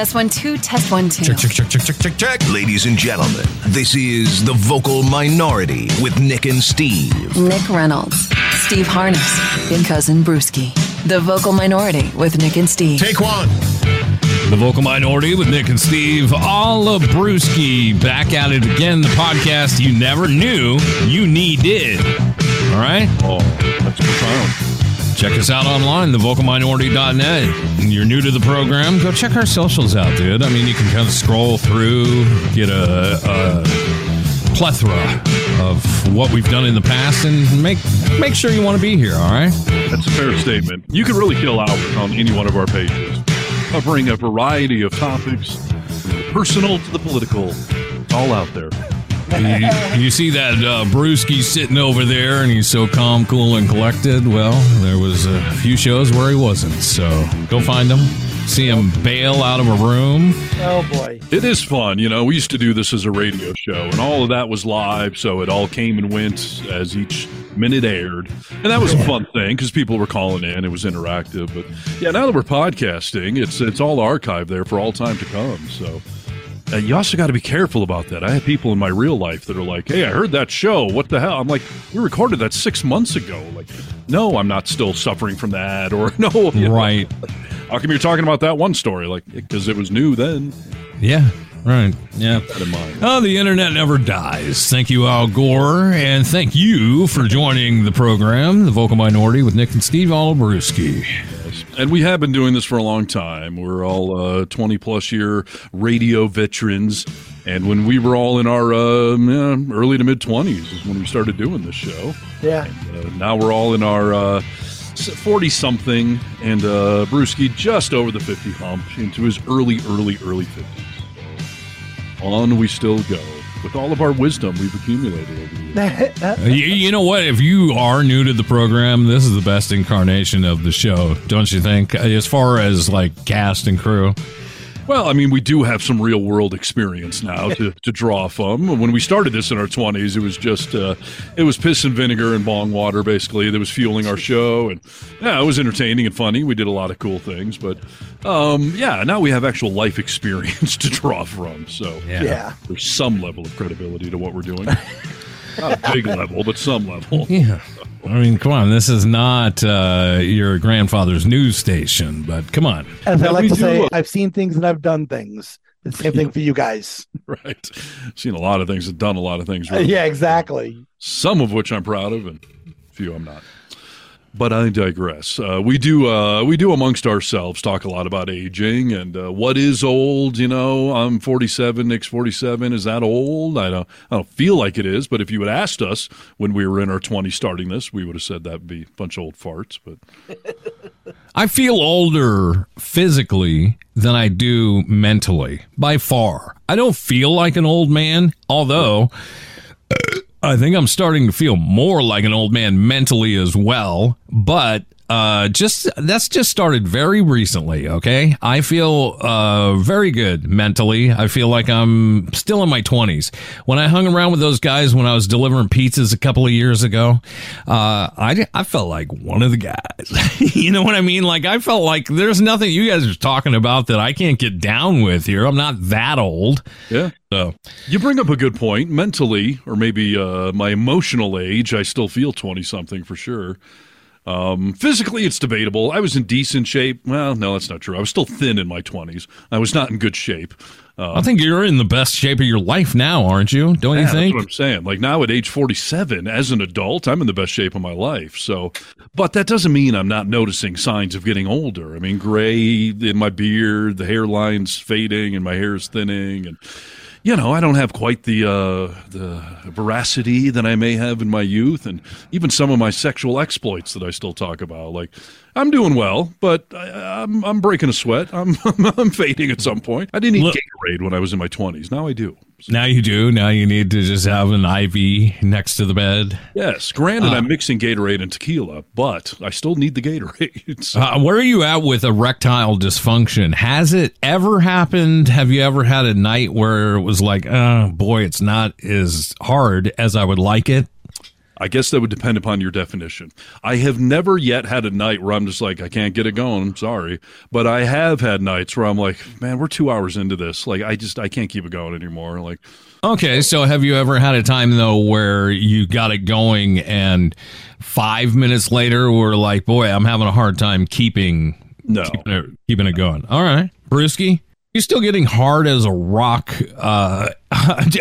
Test one, two, test one, two. Check, check, check, check, check, check, check. Ladies and gentlemen, this is The Vocal Minority with Nick and Steve. Nick Reynolds, Steve Harness, Big Cousin Brewski. The Vocal Minority with Nick and Steve. Take one. The Vocal Minority with Nick and Steve. All of Brewski back at it again. The podcast you never knew you needed. All right? Oh, that's profound. Check us out online, thevocalminority.net. And you're new to the program, go check our socials out, dude. I mean, you can kind of scroll through, get a, a plethora of what we've done in the past, and make make sure you want to be here, all right? That's a fair statement. You can really kill hours on any one of our pages, covering a variety of topics, personal to the political. All out there. You, you see that uh, Brewski sitting over there, and he's so calm, cool, and collected. Well, there was a few shows where he wasn't. So go find him. See him bail out of a room. Oh boy. It is fun, you know. We used to do this as a radio show, and all of that was live, so it all came and went as each minute aired, and that was a fun thing because people were calling in. It was interactive, but yeah, now that we're podcasting, it's it's all archived there for all time to come. So. Uh, you also got to be careful about that. I have people in my real life that are like, "Hey, I heard that show. What the hell?" I'm like, "We recorded that six months ago." Like, no, I'm not still suffering from that, or no, you know, Right. How come you're talking about that one story? Like, because it was new then. Yeah. Right. Yeah. That in mind. Oh, the internet never dies. Thank you, Al Gore, and thank you for joining the program, The Vocal Minority with Nick and Steve Olabruski. And we have been doing this for a long time. We're all uh, 20 plus year radio veterans. And when we were all in our uh, early to mid 20s is when we started doing this show. Yeah. Uh, now we're all in our 40 something, and uh, Brewski just over the 50 hump into his early, early, early 50s. On we still go with all of our wisdom we've accumulated over the years. Uh, You, you know what? If you are new to the program, this is the best incarnation of the show, don't you think? As far as like cast and crew. Well, I mean, we do have some real world experience now to, to draw from. When we started this in our 20s, it was just, uh, it was piss and vinegar and bong water, basically, that was fueling our show. And yeah, it was entertaining and funny. We did a lot of cool things. But um, yeah, now we have actual life experience to draw from. So Yeah. there's some level of credibility to what we're doing. Not a big level, but some level. Yeah. I mean, come on. This is not uh, your grandfather's news station, but come on. As I like to say, look. I've seen things and I've done things. The same thing for you guys. Right. Seen a lot of things and done a lot of things. Really. yeah, exactly. some of which I'm proud of, and a few I'm not. But I digress. Uh, we do uh, we do amongst ourselves talk a lot about aging and uh, what is old. You know, I'm 47. Nick's 47. Is that old? I don't. I don't feel like it is. But if you had asked us when we were in our 20s starting this, we would have said that would be a bunch of old farts. But I feel older physically than I do mentally by far. I don't feel like an old man, although I think I'm starting to feel more like an old man mentally as well. But uh, just that's just started very recently. Okay, I feel uh, very good mentally. I feel like I'm still in my 20s. When I hung around with those guys when I was delivering pizzas a couple of years ago, uh, I I felt like one of the guys. you know what I mean? Like I felt like there's nothing you guys are talking about that I can't get down with here. I'm not that old. yeah, So you bring up a good point. Mentally, or maybe uh, my emotional age, I still feel 20 something for sure. Um, physically, it's debatable. I was in decent shape. Well, no, that's not true. I was still thin in my 20s. I was not in good shape. Uh, I think you're in the best shape of your life now, aren't you? Don't yeah, you that's think? what I'm saying. Like now at age 47, as an adult, I'm in the best shape of my life. So, but that doesn't mean I'm not noticing signs of getting older. I mean, gray in my beard, the hairline's fading, and my hair is thinning, and you know, I don't have quite the uh, the veracity that I may have in my youth, and even some of my sexual exploits that I still talk about. Like, I'm doing well, but I, I'm I'm breaking a sweat. I'm I'm fading at some point. I didn't eat Look- Gatorade when I was in my 20s. Now I do. Now you do. Now you need to just have an IV next to the bed. Yes, granted, I'm mixing Gatorade and tequila, but I still need the Gatorade. So- Uh, where are you at with erectile dysfunction? Has it ever happened? Have you ever had a night where it was like, oh boy, it's not as hard as I would like it? I guess that would depend upon your definition. I have never yet had a night where I'm just like, I can't get it going. I'm sorry. But I have had nights where I'm like, man, we're two hours into this. Like, I just, I can't keep it going anymore. Like, Okay, so have you ever had a time though where you got it going and five minutes later we're like, boy, I'm having a hard time keeping no. keeping it, keeping it going. All right, Brewski, You're still getting hard as a rock? Uh,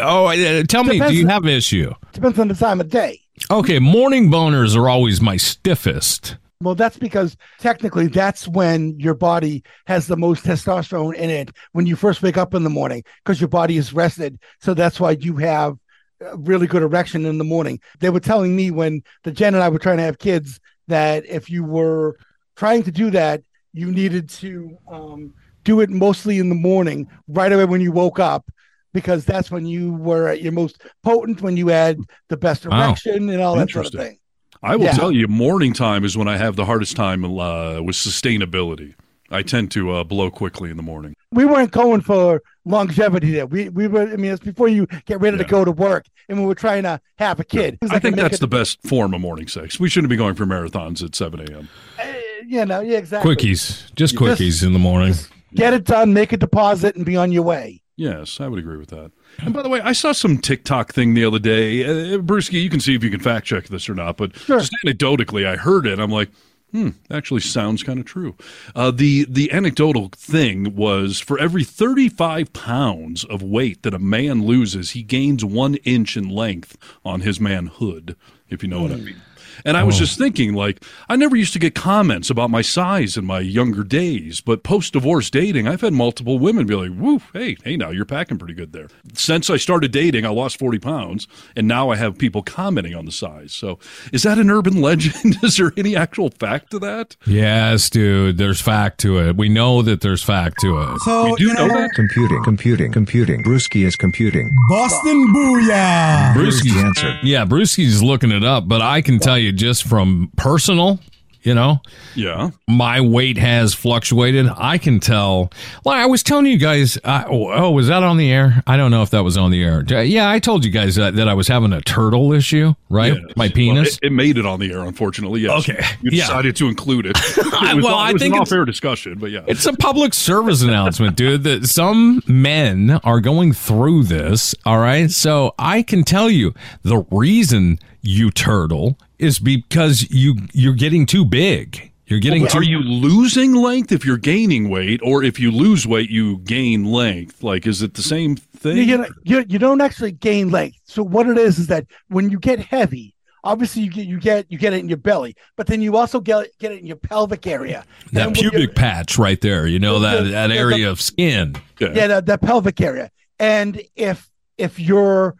oh, uh, tell me, Depends- do you have an issue? Depends on the time of day. Okay, morning boners are always my stiffest. Well, that's because technically that's when your body has the most testosterone in it when you first wake up in the morning because your body is rested. So that's why you have a really good erection in the morning. They were telling me when the Jen and I were trying to have kids that if you were trying to do that, you needed to um, do it mostly in the morning, right away when you woke up. Because that's when you were at your most potent, when you had the best Wow. erection and all that sort of Interesting. thing. I will Yeah. tell you, morning time is when I have the hardest time uh, with sustainability. I tend to uh, blow quickly in the morning. we weren't going for longevity there. We we were. I mean, it's before you get ready to go to work, and we were trying to have a kid. It was I think that's it- the best form of morning sex. We shouldn't be going for marathons at 7 a.m. uh, you know, yeah, exactly. Quickies, just quickies just- in the morning. Get it done, make a deposit, and be on your way. Yes, I would agree with that. And by the way, I saw some TikTok thing the other day. Uh, Brewski, you can see if you can fact check this or not, but Sure. just anecdotally, I heard it. I'm like, hmm, actually sounds kind of true. Uh, the the anecdotal thing was for every 35 pounds of weight that a man loses, he gains one inch in length on his manhood, if you know what I hmm. mean. And I was oh. just thinking, like, I never used to get comments about my size in my younger days, but post divorce dating, I've had multiple women be like, woo, hey, hey, now you're packing pretty good there. Since I started dating, I lost 40 pounds, and now I have people commenting on the size. So is that an urban legend? is there any actual fact to that? Yes, dude. There's fact to it. We know that there's fact to it. So, You do you know know, that? Computing, computing, computing. Brewski is computing. Boston Booyah! Here's the Brewski's answer. Yeah, Brewski's looking it up, but I can tell you just from personal, you know, Yeah. my weight has fluctuated. I can tell. Well, I was telling you guys. Uh, oh, was that on the air? I don't know if that was on the air. Yeah, I told you guys that, that I was having a turtle issue, right? Yes. My Well, penis. it, it made it on the air, unfortunately. Yes. Okay. You Yeah. decided to include it. It was, Well, it I think an it's- off-air discussion, but yeah. It's a public service announcement, dude, that some men are going through this. All right. So I can tell you the reason you turtle is because you you're getting too big. You're getting Well, too are you losing length if you're gaining weight, or if you lose weight, you gain length? Like, is it the same thing? You, you, you, you don't actually gain length. So what it is is that when you get heavy, obviously you get you get you get it in your belly, but then you also get get it in your pelvic area. that And pubic patch right there, you know, that, The- that the- area of skin. yeah. yeah, the, the pelvic area. And if if you're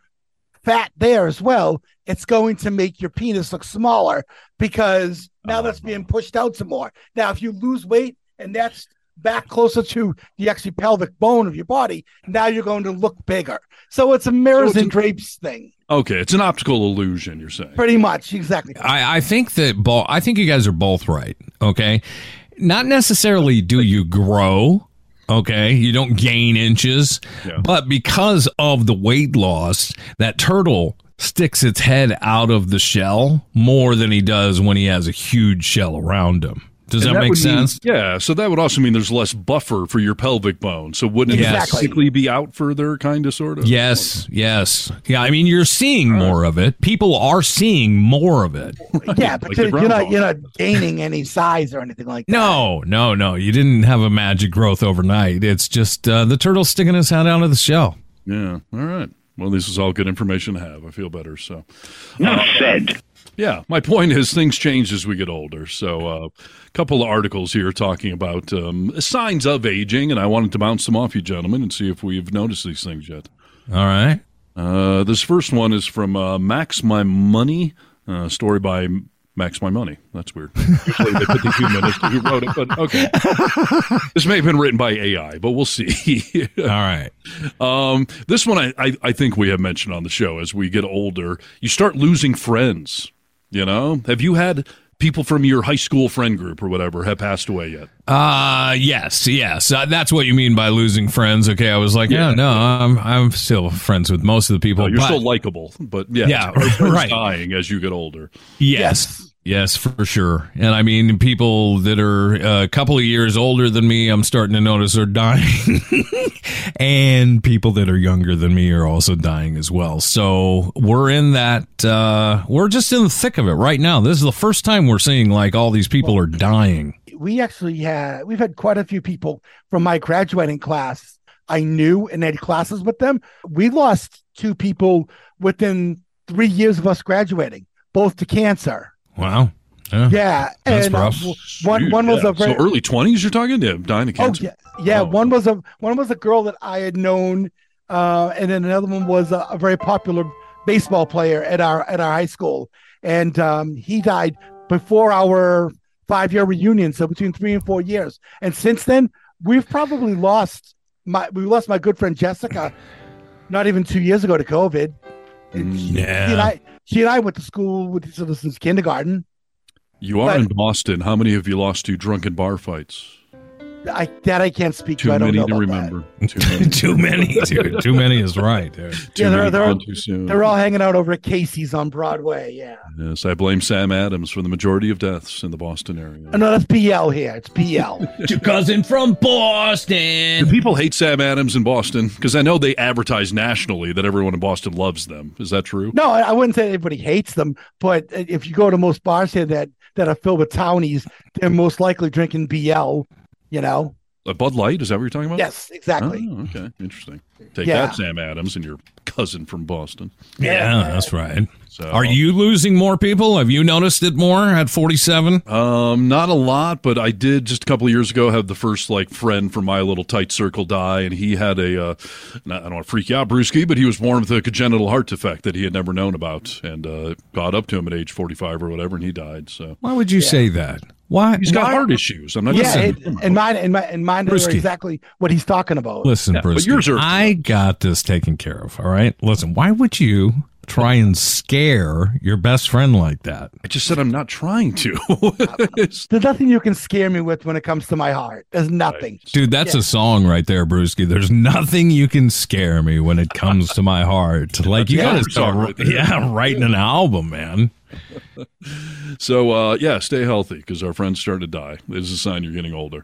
fat there as well, it's going to make your penis look smaller because now that's being pushed out some more. Now, if you lose weight and that's back closer to the actually pelvic bone of your body, now you're going to look bigger. So it's a mirrors So it's and drapes thing, Okay, it's an optical illusion. You're saying. pretty much. Exactly. I, I think that both. I think you guys are both right. Okay, not necessarily do you grow. Okay, you don't gain inches, Yeah. but because of the weight loss, that turtle sticks its head out of the shell more than he does when he has a huge shell around him. Does And that, make would mean- sense? yeah. So that would also mean there's less buffer for your pelvic bone. So wouldn't it basically be out further, kind of, sort of? Yes, yes. Yeah, I mean you're seeing more of it. People are seeing more of it. yeah, but Like you're, you're not you're not gaining any size or anything like that. No, no, no. You didn't have a magic growth overnight. It's just uh, the turtle sticking his head out of the shell. Yeah. All right. Well, this is all good information to have. I feel better. So. Enough said. Yeah, my point is things change as we get older. So, a uh, couple of articles here talking about um, signs of aging, and I wanted to bounce them off you gentlemen and see if we've noticed these things yet. All right. Uh, this first one is from uh, Max My Money, uh, story by Max My Money. That's weird. Usually they put the human as who wrote it, but okay. this may have been written by AI, but we'll see. All right. Um, this one I, I, I think we have mentioned on the show as we get older, you start losing friends. You know, have you had people from your high school friend group or whatever have passed away yet? Uh yes, yes. Uh, that's what you mean by losing friends. Okay, I was like, yeah, Yeah. no, I'm I'm still friends with most of the people. Oh, you're but- still likable, but yeah, Yeah, right. dying as you get older. Yes. Yes, for sure. And I mean, people that are a couple of years older than me, I'm starting to notice are dying. and people that are younger than me are also dying as well. So we're in that, uh, we're just in the thick of it right now. This is the first time we're seeing like all these people are dying. we actually had we've had quite a few people from my graduating class I knew and had classes with them. We lost two people within three years of us graduating, both to cancer. Wow. Yeah. Yeah, That's and uh, rough. w- one Shoot, one was yeah. a very so early twenties. You're talking, to dying of oh yeah yeah Oh. one was a one was a girl that I had known, uh, and then another one was a, a very popular baseball player at our at our high school, and um, he died before our five year reunion, so between three and four years. And since then, we've probably lost my we lost my good friend Jessica, not even two years ago to COVID. And she, she and Yeah. I she and I went to school with each other since kindergarten. You are But- in Boston. How many have you lost to drunken bar fights? I that I can't speak Too to. I don't many know to about remember. Too many. too many, dude. Too many is right, dude. Too Yeah, they're- many they're- gone too soon. They're all hanging out over at Casey's on Broadway. Yeah. Yes, I blame Sam Adams for the majority of deaths in the Boston area. Oh, no, that's PL here. It's PL. Your cousin from Boston. Do people hate Sam Adams in Boston? Because I know they advertise nationally that everyone in Boston loves them. Is that true? no, I I wouldn't say everybody hates them, but uh, if you go to most bars here that that are filled with townies, they're most likely drinking BL. You know. A Bud Light? Is that what you're talking about? Yes, exactly. Oh, okay. Interesting. Take Yeah. that, Sam Adams, and your cousin from Boston. Yeah, that's right. So, Are you losing more people? Have you noticed it more at 47? Um, not a lot, but I did just a couple of years ago have the first like friend from my little tight circle die, and he had a. Uh, not- I don't want to freak you out, Brewski, but he was born with a congenital heart defect that he had never known about, and uh, got up to him at age forty-five or whatever, and he died. So Why would you say that? Why? he's got why- heart issues. I'm not. Yeah, saying- it, and mine and my and mine are exactly what he's talking about. Listen, Yeah, but Bruce. yours are- I got this taken care of. All right. Listen, why would you try and scare your best friend like that? I just said I'm not trying to. There's nothing you can scare me with when it comes to my heart. There's nothing. Dude, that's a song right there, Brewski. There's nothing you can scare me when it comes to my heart. Like you Yeah, gotta start, right yeah, writing an album, man. so uh, yeah, stay healthy because our friends start to die. This is a sign you're getting older.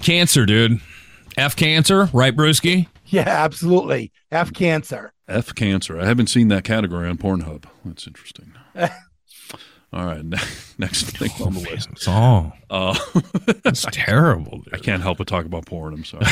Cancer, dude. F cancer, right, Brewski? Yeah, absolutely. F cancer. F cancer. I haven't seen that category on Pornhub. That's interesting. All right, next thing on the list. It's all. Uh, It's terrible, I can't help but talk about porn. I'm sorry.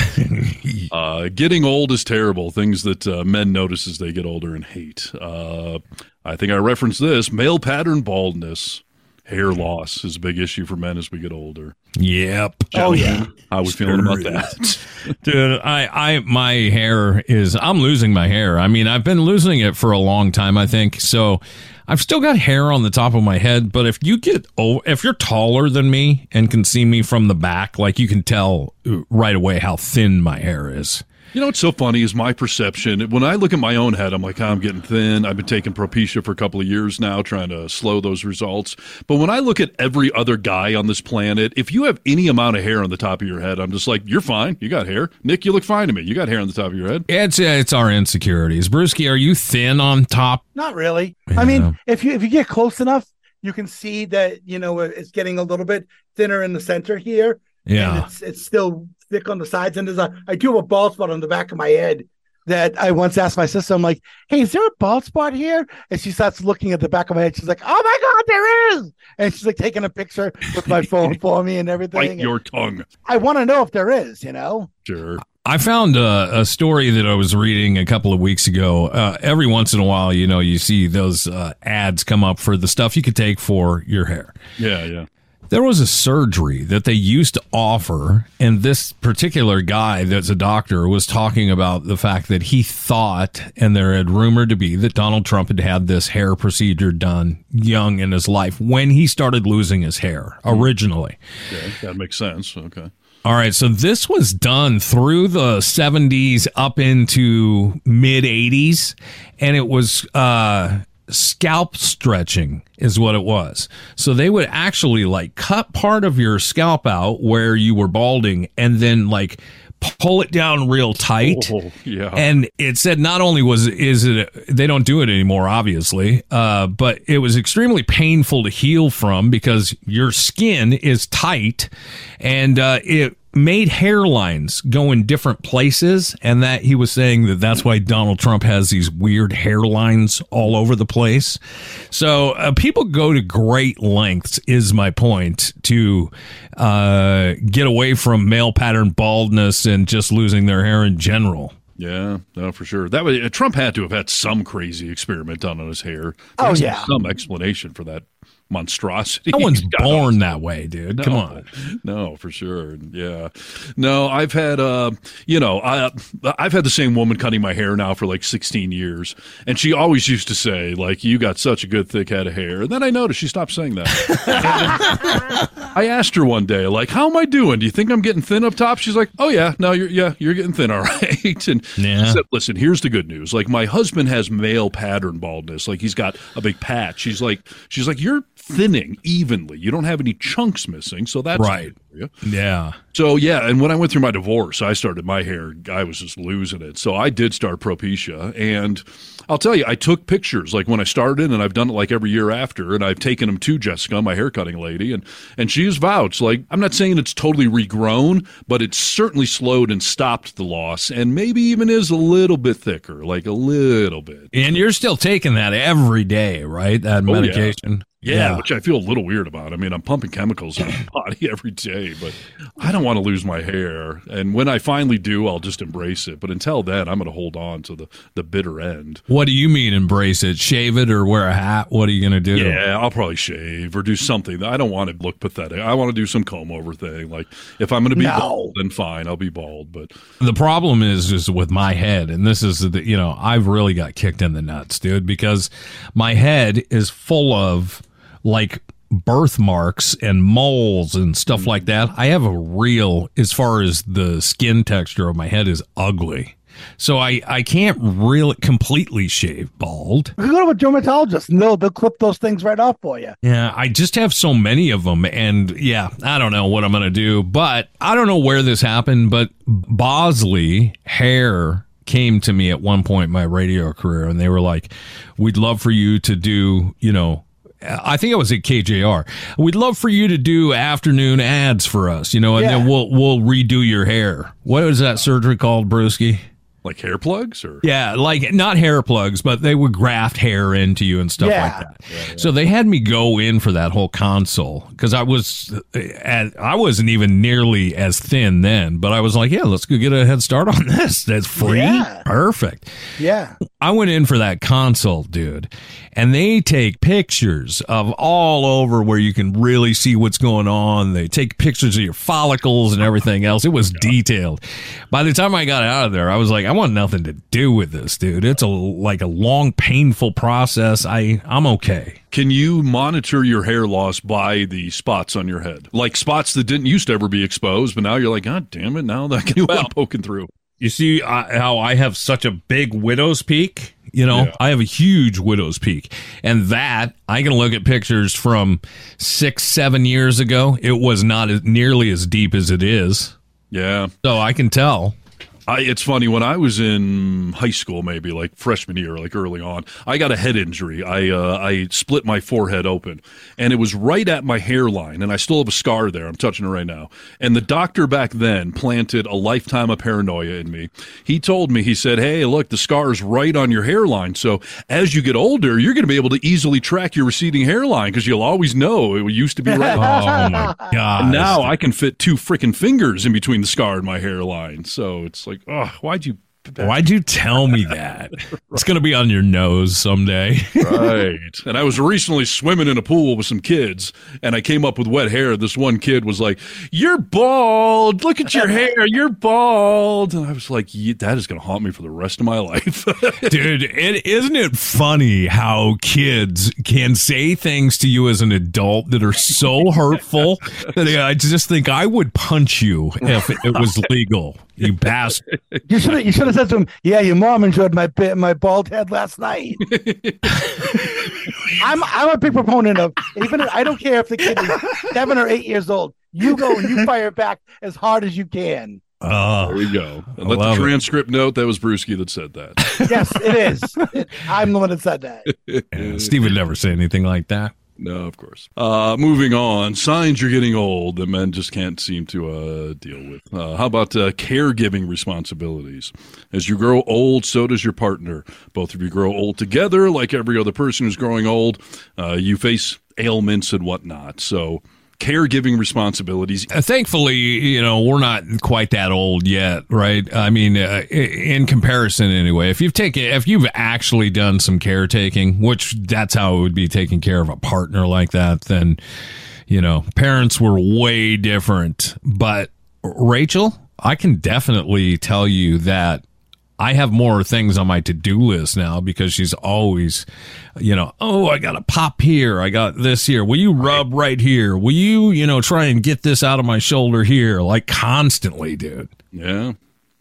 uh, getting old is terrible. Things that uh, men notice as they get older and hate. Uh, I think I referenced this. Male pattern baldness, hair loss is a big issue for men as we get older. Yep. Oh yeah. How we feeling about that? Dude, I, I, my hair is, I'm losing my hair. I mean, I've been losing it for a long time, I think. So I've still got hair on the top of my head, but if you get, oh, if you're taller than me and can see me from the back, like you can tell uh, right away how thin my hair is. You know what's so funny is my perception. When I look at my own head, I'm like, "Ah, I'm getting thin. I've been taking Propecia for a couple of years now, trying to slow those results. But when I look at every other guy on this planet, if you have any amount of hair on the top of your head, I'm just like, you're fine. You got hair. Nick, you look fine to me. You got hair on the top of your head. It's, it's our insecurities. Brewski, are you thin on top? Not really. Yeah. I mean, if you if you get close enough, you can see that you know it's getting a little bit thinner in the center here. and Yeah. it's it's still thick on the sides. And there's a I do have a bald spot on the back of my head that I once asked my sister. I'm like, "Hey, is there a bald spot here?" And she starts looking at the back of my head. She's like, "Oh my god, there is!" And she's like taking a picture with my phone for me and everything. Bite your tongue. I want to know if there is. You know. Sure. I found a, a story that I was reading a couple of weeks ago. Uh, every once in a while, you know, you see those uh, ads come up for the stuff you could take for your hair. Yeah, yeah. There was a surgery that they used to offer, and this particular guy that's a doctor was talking about the fact that he thought, and there had rumored to be, that Donald Trump had had this hair procedure done young in his life when he started losing his hair originally. Okay. That makes sense. Okay. All right, so this was done through the 70s up into mid 80s, and it was uh, scalp stretching is what it was. So they would actually like cut part of your scalp out where you were balding and then like pull it down real tight. Oh, yeah. And it said not only was is it they don't do it anymore obviously, uh, but it was extremely painful to heal from because your skin is tight and uh, it made hairlines go in different places and that he was saying that that's why Donald Trump has these weird hairlines all over the place. So uh, people go to great lengths is my point to uh, get away from male pattern baldness and just losing their hair in general. Yeah, no, for sure. That was uh, Trump had to have had some crazy experiment done on his hair. Oh, yeah. some explanation for that monstrosity. No one's born that way, dude. No, Come on. no, for sure. Yeah, no, I've had, uh, you know, I, I've had the same woman cutting my hair now for like 16 years, and she always used to say, like, "You got such a good thick head of hair." And then I noticed she stopped saying that. I asked her one day, like, "How am I doing? Do you think I'm getting thin up top?" She's like, "Oh yeah, no, you're yeah, you're getting thin, all right." And Yeah. Said, "Listen, here's the good news. Like, my husband has male pattern baldness. Like, he's got a big patch. She's like, she's like, you're thinning evenly. You don't have any chunks missing, so that's Right. good for you." Yeah. So yeah, and when I went through my divorce, I started my hair. I was just losing it. So I did start Propecia, and I'll tell you, I took pictures like when I started, and I've done it like every year after, and I've taken them to Jessica, my hair cutting lady, and and she has vouched. Like I'm not saying it's totally regrown, but it's certainly slowed and stopped the loss, and maybe even is a little bit thicker, like a little bit. And you're still taking that every day, right? That Oh, yeah. Medication. Yeah, which I feel a little weird about. I mean, I'm pumping chemicals in my body every day, but I don't want to lose my hair. And when I finally do, I'll just embrace it. But until then, I'm going to hold on to the, the bitter end. What do you mean embrace it? Shave it or wear a hat? What are you going to do? Yeah, I'll probably shave or do something. I don't want to look pathetic. I want to do some comb over thing. Like if I'm going to be No. bald, then fine, I'll be bald. But The problem is is with my head, and this is the you know I've really got kicked in the nuts, dude, because my head is full of like birthmarks and moles and stuff like mm-hmm. that. I have a real, as far as the skin texture of my head is ugly, so I I can't really completely shave bald. You go to a dermatologist and they'll, they'll clip those things right off for you. Yeah, I just have so many of them, and yeah, I don't know what I'm gonna do, but I don't know where this happened, but Bosley Hair came to me at one point in my radio career, and they were like, "We'd love for you to do, you know." I think it was at KJR. We'd love for you to do afternoon ads for us, you know, and Yeah. then we'll we'll redo your hair. What was that surgery called, Brewski? Like hair plugs or Yeah, like not hair plugs, but they would graft hair into you and stuff Yeah. like that. So they had me go in for that whole console because I was, eh, at, I wasn't even nearly as thin then, but I was like, yeah, let's go get a head start on this. That's free, Yeah. perfect. Yeah. I went in for that consult, dude, and they take pictures of all over where you can really see what's going on. They take pictures of your follicles and everything else. It was oh detailed. By the time I got out of there, I was like, I want nothing to do with this, dude. It's a like a long, painful process. I I'm okay. Can you monitor your hair loss by the spots on your head? Like spots that didn't used to ever be exposed, but now you're like, God damn it, now that can well, poking through. You see uh, how I have such a big widow's peak? You know, Yeah. I have a huge widow's peak. And that, I can look at pictures from six, seven years ago. It was not as, nearly as deep as it is. Yeah. So I can tell. I, it's funny when I was in high school, maybe like freshman year, like early on. I got a head injury. I uh, I split my forehead open, and it was right at my hairline, and I still have a scar there. I'm touching it right now. And the doctor back then planted a lifetime of paranoia in me. He told me, he said, "Hey, look, the scar is right on your hairline. So as you get older, you're going to be able to easily track your receding hairline because you'll always know it used to be right." Oh my god! Now I can fit two freaking fingers in between the scar and my hairline. So it's like, oh, why'd you? why'd you tell me that? It's gonna be on your nose someday. right. And I was recently swimming in a pool with some kids, and I came up with wet hair. This one kid was like, "You're bald. Look at your hair. You're bald." And I was like, "That is going to haunt me for the rest of my life." Dude, it, isn't it funny how kids can say things to you as an adult that are so hurtful that I just think I would punch you if it was legal. You bastard. You should have you should have said to him, "Yeah, your mom enjoyed my bit my bald head last night." I'm I'm a big proponent of even if, I don't care if the kid is seven or eight years old. You go and you fire back as hard as you can. Oh, There we go. And I let the love it. transcript note that was Brewski that said that. Yes, it is. It- I'm the one that said that. yeah, Steve would never say anything like that. No, of course. Uh, moving on, signs you're getting old that men just can't seem to uh, deal with. Uh, how about uh, caregiving responsibilities? As you grow old, so does your partner. Both of you grow old together, like every other person who's growing old. Uh, you face ailments and whatnot. So, caregiving responsibilities. Uh, thankfully, you know, we're not quite that old yet, right? I mean, uh, in comparison, anyway. If you've taken, if you've actually done some caretaking, which that's how it would be taking care of a partner like that, then, you know, parents were way different. But Rachel, I can definitely tell you that I have more things on my to do list now because she's always, you know, oh, I got a pop here. I got this here. Will you rub right here? Will you, you know, try and get this out of my shoulder here? Like constantly, dude. Yeah.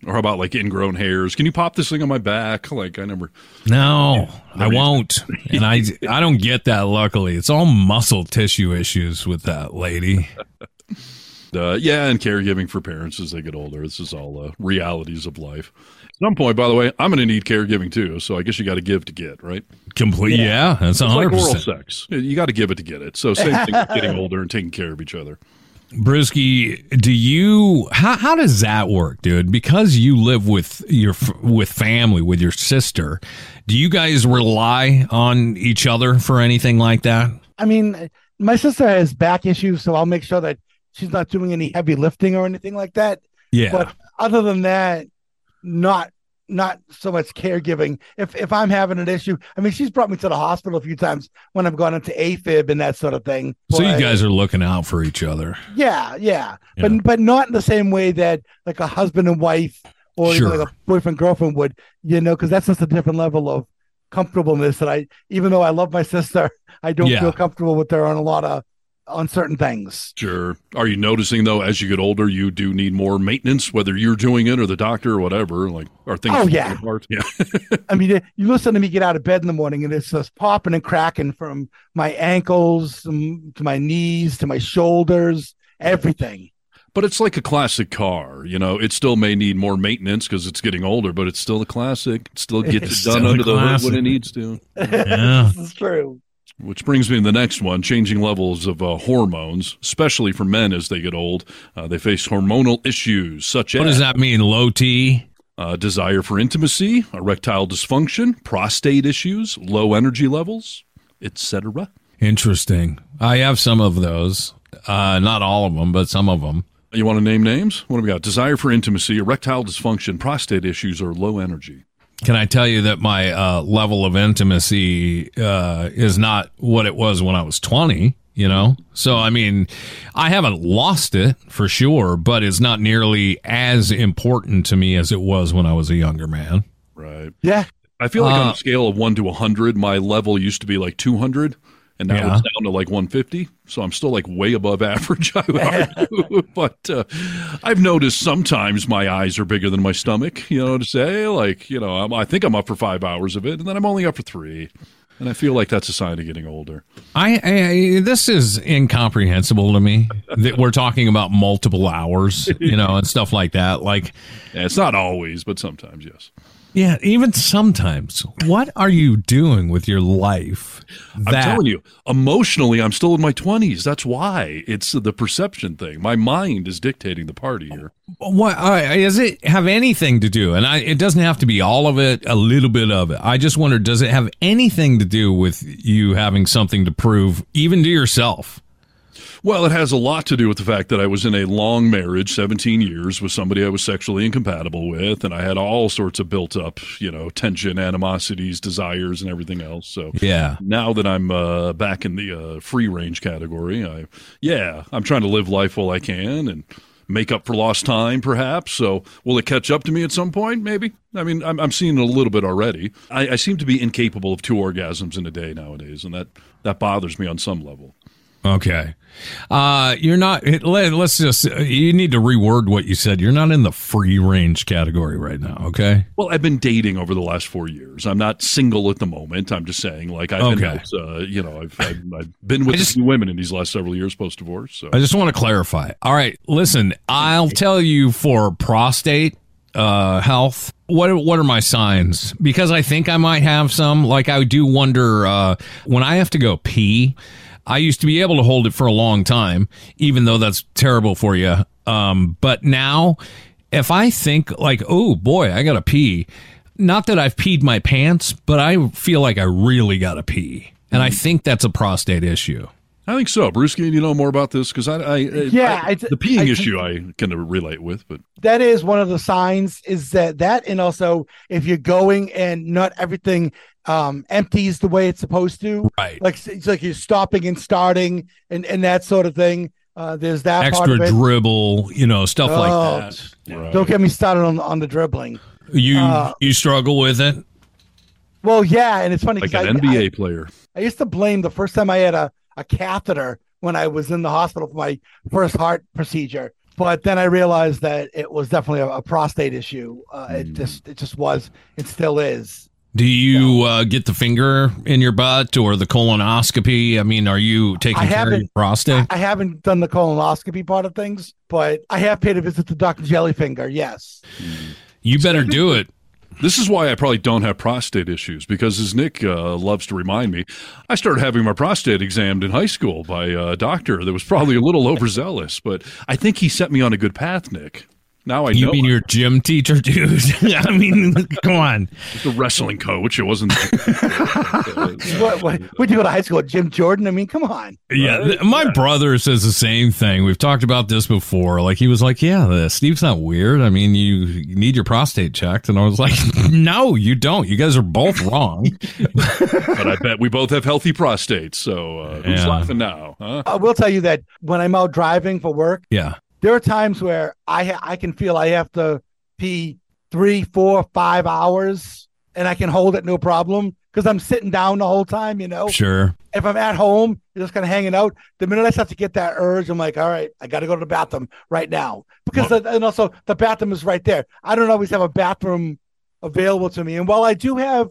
Or how about like ingrown hairs? Can you pop this thing on my back? Like, I never. No, I won't. And I, I don't get that. Luckily, it's all muscle tissue issues with that lady. Uh, yeah, and caregiving for parents as they get older. This is all uh, realities of life. At some point, by the way, I'm going to need caregiving too. So I guess you got to give to get, right? Complete. Yeah, that's It's like oral sex. You got to give it to get it. So same thing with getting older and taking care of each other. Brewski, do you how how does that work, dude? Because you live with your with family with your sister, do you guys rely on each other for anything like that? I mean, my sister has back issues, so I'll make sure that she's not doing any heavy lifting or anything like that. Yeah. But other than that, not not so much caregiving. If if I'm having an issue, I mean, she's brought me to the hospital a few times when I've gone into AFib and that sort of thing. so you guys are looking out for each other. yeah, yeah, Yeah. but but not in the same way that like a husband and wife or even Sure. like a boyfriend girlfriend would, you know, because that's just a different level of comfortableness. that I, even though I love my sister, I don't Yeah. feel comfortable with her on a lot of on certain things. Sure. Are you noticing though, as you get older, you do need more maintenance, whether you're doing it or the doctor or whatever? Like, are things? Oh, yeah. falling apart? Yeah. I mean, you listen to me get out of bed in the morning, and it's just popping and cracking from my ankles to my knees to my shoulders, everything. But it's like a classic car. You know, it still may need more maintenance because it's getting older, but it's still a classic. It still gets it done still a under the hood when it needs to. Yeah. this is true. Which brings me to the next one changing levels of uh, hormones, especially for men as they get old. Uh, they face hormonal issues such as. What does that mean? Low T? uh, desire for intimacy, erectile dysfunction, prostate issues, low energy levels, etc. Interesting. I have some of those. Uh, not all of them, but some of them. You want to name names? What do we got? Desire for intimacy, erectile dysfunction, prostate issues, or low energy. Can I tell you that my uh, level of intimacy uh, is not what it was when I was 20? You know? So, I mean, I haven't lost it for sure, but it's not nearly as important to me as it was when I was a younger man. Right. Yeah, I feel like on Uh, a scale of 1 to 100, my level used to be like 200, and now Yeah. it's down to like 150. So I'm still like way above average, I would argue. but uh, I've noticed sometimes my eyes are bigger than my stomach, you know, what I mean? to say, like, you know, I'm, I think I'm up for five hours of it, and then I'm only up for three. And I feel like that's a sign of getting older. I, I, this is incomprehensible to me that we're talking about multiple hours, you know, and stuff like that. Like, And it's not always, but sometimes, yes. Yeah, even sometimes. What are you doing with your life? I'm telling you, emotionally, I'm still in my 20s. That's why. It's the perception thing. My mind is dictating the party here. What does it have anything to do? And I, it doesn't have to be all of it, a little bit of it. I just wonder, does it have anything to do with you having something to prove, even to yourself? Well, it has a lot to do with the fact that I was in a long marriage, 17 years, with somebody I was sexually incompatible with, and I had all sorts of built up, you know, tension, animosities, desires, and everything else. So Yeah. now that I'm uh, back in the uh, free range category, I yeah, I'm trying to live life while I can and make up for lost time, perhaps. So will it catch up to me at some point? Maybe. I mean, I'm, I'm seeing it a little bit already. I, I seem to be incapable of two orgasms in a day nowadays, and that that bothers me on some level. Okay. Uh, you're not. it- Let, let's just. You need to reword what you said. You're not in the free range category right now. Okay. Well, I've been dating over the last four years. I'm not single at the moment. I'm just saying, like, I've been, Okay. out, uh, you know, I've, I've, I've been with just- women in these last several years post divorce. So I just want to clarify. All right. Listen, I'll tell you for prostate uh, health. What what are my signs? Because I think I might have some. Like I do wonder uh, when I have to go pee. I used to be able to hold it for a long time, even though that's terrible for you. Um, but now, if I think like, oh boy, I gotta pee. Not that I've peed my pants, but I feel like I really gotta pee, and I think that's a prostate issue. I think so. Bruce, Can you know more about this because I, I, Yeah, I, I- the peeing I- issue I can relate with, but that is one of the signs is that that and also if you're going and not everything um empties the way it's supposed to Right. like it's like you're stopping and starting and and that sort of thing uh there's that part extra of it. dribble, you know, stuff Oh, like that. Right. don't get me started on on the dribbling You Uh, you struggle with it? well yeah and it's funny like 'cause an I- NBA player. I used to blame the first time I had a, a catheter when I was in the hospital for my first heart procedure. But then I realized that it was definitely a, a prostate issue. Uh, It just it just was. It still is. Do you uh, get the finger in your butt or the colonoscopy? I mean, are you taking I care of your prostate? I haven't done the colonoscopy part of things, but I have paid a visit to Dr. Jellyfinger. Yes. You better do it. This is why I probably don't have prostate issues because, as Nick uh, loves to remind me, I started having my prostate examined in high school by a doctor that was probably a little overzealous, but I think he set me on a good path, Nick. Now I know. You know. mean your gym teacher, dude? I mean, come on. the wrestling coach. It wasn't. What, what, where'd you go to high school? Jim Jordan? I mean, come on. Yeah, th- my brother says the same thing. We've talked about this before. Like he was like, "Yeah, the, Steve's not weird. I mean, you, you need your prostate checked." And I was like, "No, you don't. You guys are both wrong." but I bet we both have healthy prostates. So uh, who's Yeah. laughing now? Huh? I will tell you that when I'm out driving for work, yeah. There are times where I I can feel I have to pee three, four, five hours, and I can hold it no problem because I'm sitting down the whole time. You know, Sure. if I'm at home, you're just kind of hanging out. The minute I start to get that urge, I'm like, all right, I got to go to the bathroom right now because the, and also the bathroom is right there. I don't always have a bathroom available to me, and while I do have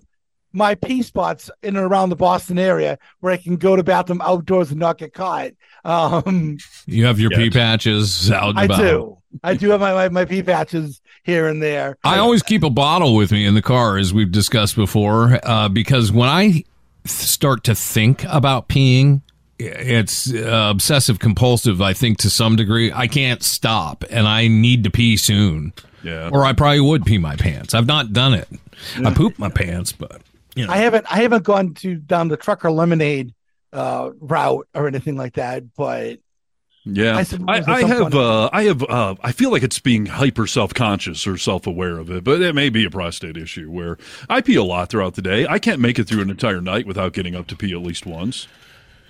my pee spots in and around the Boston area where I can go to bathroom outdoors and not get caught. Um, You have your Yeah. pea patches out and I about. do. I do have my, my, my pee patches here and there. I always keep a bottle with me in the car, as we've discussed before, uh, because when I start to think about peeing, it's uh, obsessive compulsive. I think to some degree, I can't stop, and I need to pee soon, Yeah. or I probably would pee my pants. I've not done it. I poop my pants, but you know, I haven't I haven't gone to down the trucker lemonade uh, route or anything like that, but Yeah, I I, I, have. Uh, I have. Uh, I feel like it's being hyper self conscious or self aware of it, but it may be a prostate issue where I pee a lot throughout the day. I can't make it through an entire night without getting up to pee at least once.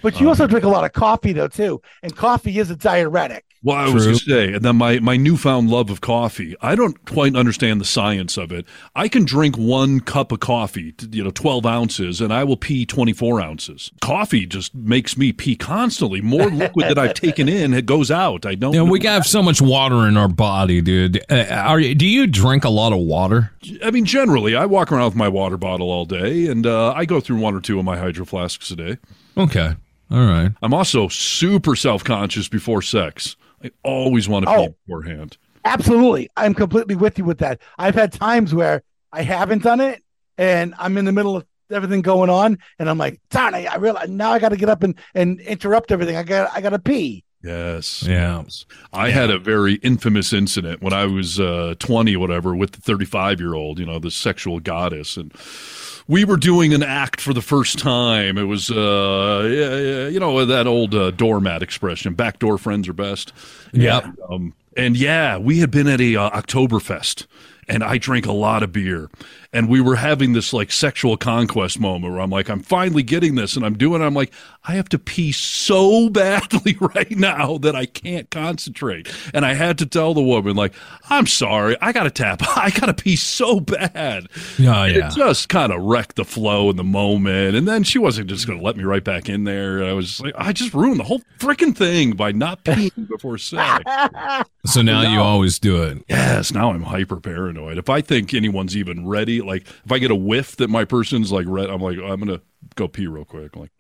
but you also drink a lot of coffee though too, and coffee is a diuretic. Well, I was going to say, and then my, my newfound love of coffee. I don't quite understand the science of it. I can drink one cup of coffee, you know, 12 ounces, and I will pee 24 ounces. Coffee just makes me pee constantly. More liquid that I've taken in, it goes out. I don't know. we have so much water in our body, dude. Uh, are do you drink a lot of water? I mean, generally, I walk around with my water bottle all day, and uh, I go through one or two of my hydro flasks a day. Okay, all right. I'm also super self conscious before sex. I always want to Oh. pee beforehand. Absolutely, I'm completely with you with that. I've had times where I haven't done it, and I'm in the middle of everything going on, and I'm like, darn, I, I realize now I got to get up and, and interrupt everything. I got I got to pee. Yes. Yeah. yes. I had a very infamous incident when I was uh, 20, whatever, with the 35 year old, you know, the sexual goddess. And we were doing an act for the first time. It was, uh, yeah, yeah, you know, that old uh, doormat expression backdoor friends are best. Yep. Um, and yeah, we had been at a uh, Oktoberfest and I drank a lot of beer. And we were having this like sexual conquest moment where I'm like, I'm finally getting this and I'm doing it. I'm like, I have to pee so badly right now that I can't concentrate. And I had to tell the woman, like, I'm sorry, I gotta tap. I gotta pee so bad. Yeah, And yeah. It just kind of wrecked the flow in the moment. And then she wasn't just gonna let me right back in there. I was like, I just ruined the whole freaking thing by not peeing before sex. So now you always do it. Yes, now I'm hyper paranoid. If I think anyone's even ready, like if I get a whiff that my person's like red, I'm like, I'm gonna go pee real quick. Like,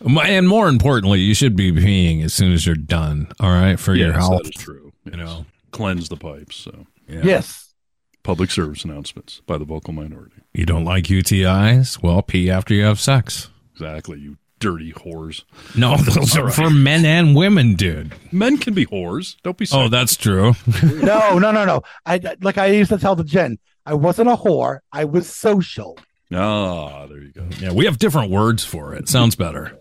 And more importantly, you should be peeing as soon as you're done. All right, for your health. that is true. You know. cleanse the pipes. So, Yeah. Yes. public service announcements by the vocal minority. You don't like UTIs? Well, pee after you have sex. Exactly, you dirty whores. No, those are for men and women, dude. Men can be whores. Don't be. Oh, that's true. No, no, no, no. I like I used to tell the Jen, I wasn't a whore. I was social. ah, there you go. yeah, we have different words for it. Sounds better.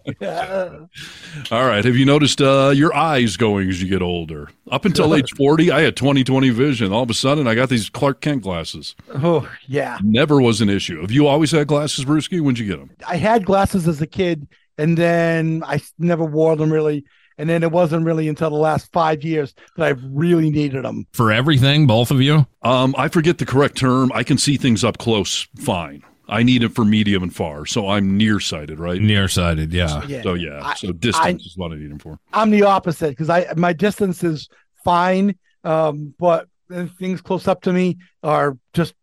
All right. Have you noticed uh, your eyes going as you get older? Up until age 40, I had 20 20 vision. All of a sudden, I got these Clark Kent glasses. Oh, yeah. Never was an issue. Have you always had glasses, Brewski? When'd you get them? I had glasses as a kid, and then I never wore them really. And then it wasn't really until the last five years that I really needed them. For everything, both of you? Um, I forget the correct term. I can see things up close fine. I need it for medium and far. So I'm nearsighted, right? Nearsighted, yeah. Yeah. So, yeah. I- so distance I- is what I need them for. I'm the opposite because I my distance is fine, um, but things close up to me are just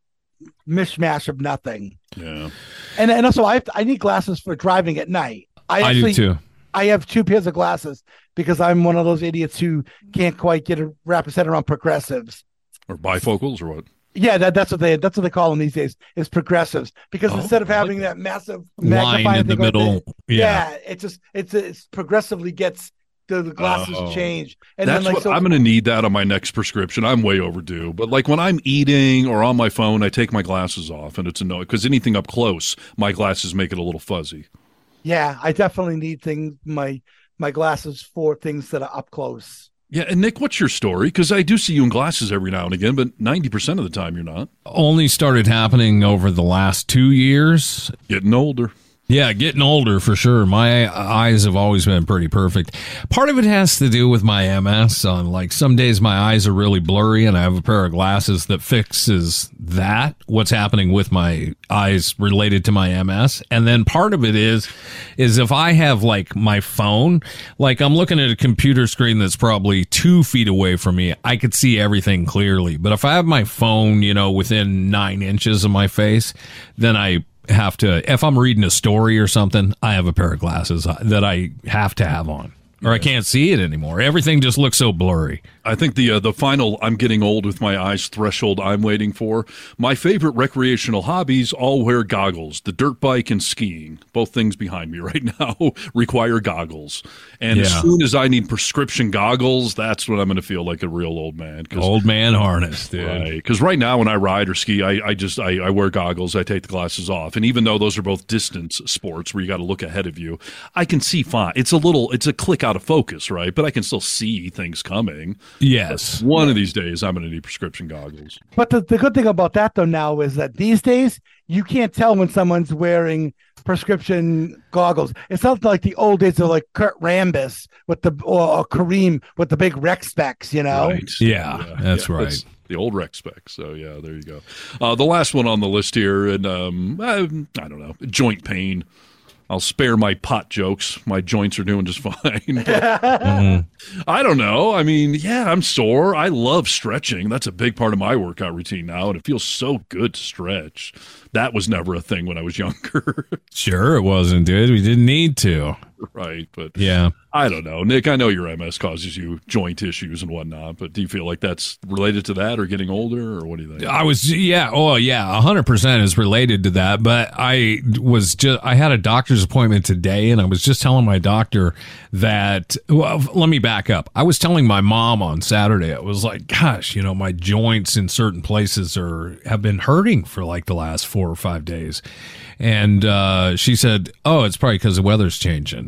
mishmash of nothing. Yeah. And and also I have I need glasses for driving at night. I I do too. I have two pairs of glasses because I'm one of those idiots who can't quite get a wrap his head around progressives. Or bifocals or what? Yeah, that, that's what they that's what they call them these days is progressives because Oh, instead of I like having that massive Line magnifying in the thing middle. this, Yeah. yeah, it just it's it's progressively gets the, the glasses Oh. change and That's then like what so I'm going to need that on my next prescription. I'm way overdue. But like when I'm eating or on my phone, I take my glasses off and it's annoying because anything up close, my glasses make it a little fuzzy. yeah, I definitely need things my my glasses for things that are up close. Yeah. And Nick, what's your story? Because I do see you in glasses every now and again, but 90% of the time you're not. Only started happening over the last two years. Getting older. Yeah, getting older for sure. My eyes have always been pretty perfect. Part of it has to do with my MS. On like some days, my eyes are really blurry, and I have a pair of glasses that fixes that. What's happening with my eyes related to my MS, and then part of it is, is if I have like my phone, like I'm looking at a computer screen that's probably two feet away from me, I could see everything clearly. But if I have my phone, you know, within nine inches of my face, then I have to if I'm reading a story or something, I have a pair of glasses that I have to have on. Or I can't see it anymore. Everything just looks so blurry. I think the uh, the final I'm getting old with my eyes threshold I'm waiting for. My favorite recreational hobbies all wear goggles. The dirt bike and skiing, both things behind me right now, require goggles. And as soon as I need prescription goggles, that's when I'm going to feel like a real old man. Old man harness, dude. Right, because right now when I ride or ski, I, I just I, I wear goggles. I take the glasses off, and even though those are both distance sports where you got to look ahead of you, I can see fine. It's a little, it's a click out of focus, right? But I can still see things coming. Yes. One of these days, I'm going to need prescription goggles. But the, the good thing about that though now is that these days you can't tell when someone's wearing prescription goggles. It's not like the old days of like Kurt Rambis with the or, or Kareem with the big rec specs, you know. Right? Yeah, that's right. the old rec spec. So yeah, there you go. Uh, the last one on the list here, and um, I, I don't know, joint pain. I'll spare my pot jokes. My joints are doing just fine. But- mm-hmm. I don't know. I mean, yeah, I'm sore. I love stretching. That's a big part of my workout routine now, and it feels so good to stretch. That was never a thing when I was younger, Sure, it wasn't, dude. We didn't need to. Right? But Yeah. I don't know, Nick. I know your MS causes you joint issues and whatnot, but do you feel like that's related to that, or getting older, or what do you think? I was, yeah, oh, yeah, 100% is related to that. But I was just, I had a doctor's appointment today, and I was just telling my doctor that, well, let me back up. I was telling my mom on Saturday, I was like, gosh, you know, my joints in certain places are, have been hurting for like the last four or five days. And uh, she said, oh, it's probably because the weather's changing.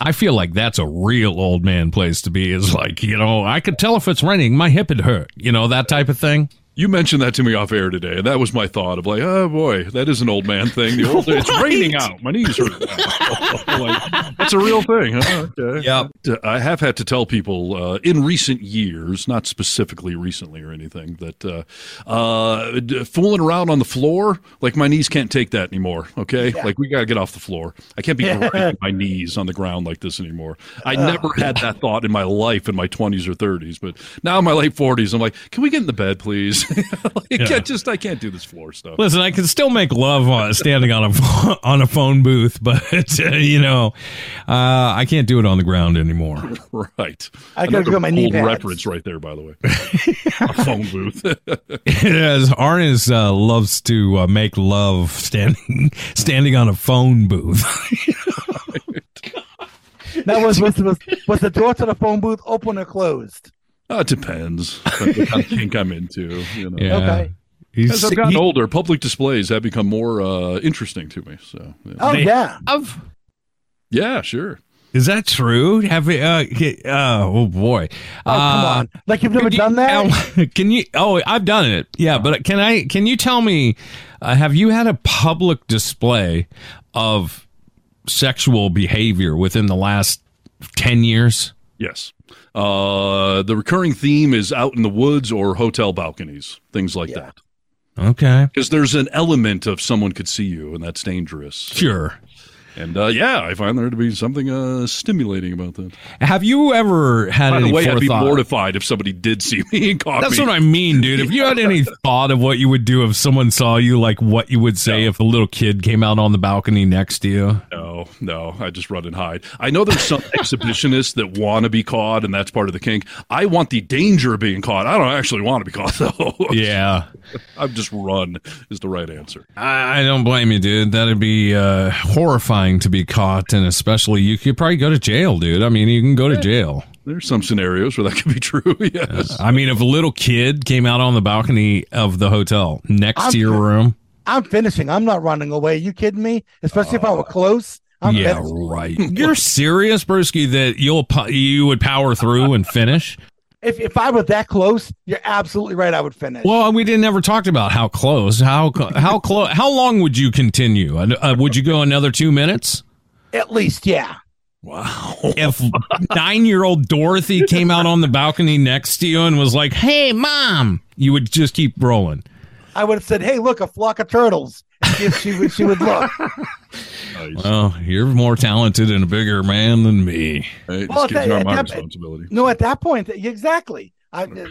I feel like that's a real old man place to be, is like, you know, I could tell if it's raining, my hip would hurt, you know, that type of thing. You mentioned that to me off air today, and that was my thought of like, oh boy, that is an old man thing. The old it's raining out. My knees hurt. like, that's a real thing. Huh? Okay. Yep. I have had to tell people uh, in recent years, not specifically recently or anything, that uh, uh, fooling around on the floor, like my knees can't take that anymore. Okay, like we gotta get off the floor. I can't be grinding my knees on the ground like this anymore. I never had that thought in my life in my twenties or thirties, but now in my late forties, I'm like, can we get in the bed, please? I can't just I can't do this floor stuff. Listen, I can still make love on, standing on a on a phone booth, but uh, you know, uh, I can't do it on the ground anymore. Right. I gotta go my knee old pads. reference right there, by the way. A phone booth. As Arnis uh, loves to uh, make love standing standing on a phone booth. That was was, was was the door to the phone booth open or closed? Uh, it depends. That's the kind of kink I'm into. You know. Yeah. Okay. He's, As I've gotten he- older, public displays have become more uh, interesting to me. So, yeah, Oh They yeah. have- yeah sure. Is that true? Have we, uh, uh, oh boy. Oh come on. Like you've never you- done that? uh, Can you? Oh, I've done it. Yeah, but can I? Can you tell me? Uh, have you had a public display of sexual behavior within the last ten years? Yes. Uh, the recurring theme is out in the woods or hotel balconies, things like that. Okay, Because there's an element of someone could see you, and that's dangerous. sure. And uh, yeah, I find there to be something uh, stimulating about that. Have you ever had By the any way, I'd be mortified if somebody did see me and caught That's me. what I mean, dude. If you had any thought of what you would do if someone saw you, like what you would say No. if a little kid came out on the balcony next to you. No, no, I just run and hide. I know there's some exhibitionists that want to be caught, and that's part of the kink. I want the danger of being caught. I don't actually want to be caught, though. Yeah. I've just run is the right answer. I, I don't blame you, dude. That'd be uh, horrifying to be caught, and especially you could probably go to jail, dude. I mean, you can go to jail. There's some scenarios where that could be true. Yes. I mean, if a little kid came out on the balcony of the hotel next to your room, I'm finishing. I'm not running away. you kidding me? Especially if I were close. I'm yeah, finishing. right. You're serious, Brewski, that you'll you would power through and finish? If if I were that close, you're absolutely right. I would finish. Well, we didn't ever talked about how close. How how close? How long would you continue? Uh, would you go another two minutes? At least, yeah. Wow. if nine year old Dorothy came out on the balcony next to you and was like, hey, mom, you would just keep rolling. I would have said, "Hey, look, a flock of turtles." If she would, she would look. Nice. Well, you're more talented and a bigger man than me. Hey, Well, these that- are my that- responsibility. No, at that point, exactly. I, uh,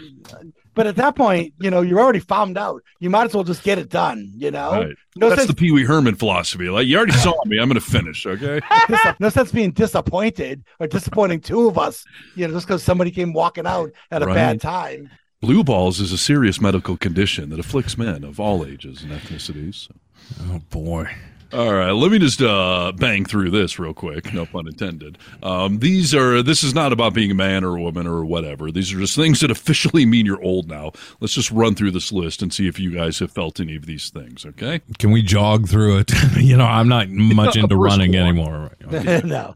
but at that point, you know, you're already found out. You might as well just get it done. You know, Right. no That's sense, the Pee Wee Herman philosophy. Like you already saw me, I'm going to finish. Okay. no sense being disappointed or disappointing two of us. You know, just because somebody came walking out at a Right. bad time. Blue balls is a serious medical condition that afflicts men of all ages and ethnicities. So. Oh, boy. All right, let me just uh, bang through this real quick. No pun intended. Um, these are. This is not about being a man or a woman or whatever. These are just things that officially mean you're old now. Let's just run through this list and see if you guys have felt any of these things. Okay. Can we jog through it? you know, I'm not much into brisk running walk. anymore. no,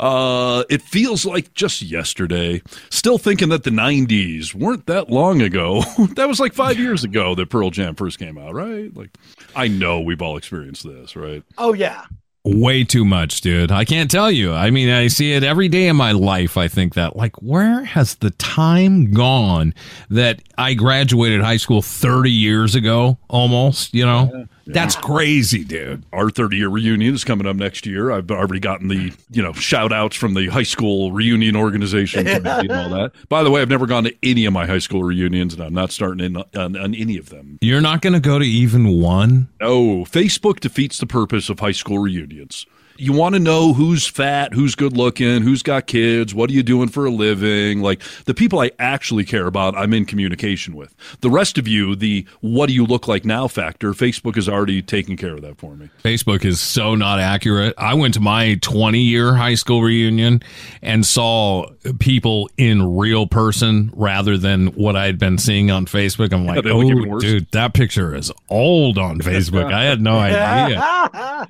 Uh, it feels like just yesterday. Still thinking that the '90s weren't that long ago. that was like five years ago that Pearl Jam first came out, right? Like, I know we've all experienced this, right? oh yeah, Way too much, dude. I can't tell you. I mean, I see it every day in my life. I think that, like, where has the time gone that I graduated high school 30 years ago almost? You know, that's crazy, dude. Our 30 year reunion is coming up next year. I've already gotten the, you know, shout outs from the high school reunion organization committee and all that. By the way, I've never gone to any of my high school reunions and I'm not starting in on, on any of them. You're not going to go to even one? No, Facebook defeats the purpose of high school reunions. You want to know who's fat, who's good looking, who's got kids, what are you doing for a living? Like the people I actually care about, I'm in communication with. The rest of you, the what do you look like now factor, Facebook is already taking care of that for me. Facebook is so not accurate. I went to my 20 year high school reunion and saw people in real person rather than what I had been seeing on Facebook. I'm like, even oh, dude, that picture is old on Facebook. I had no idea.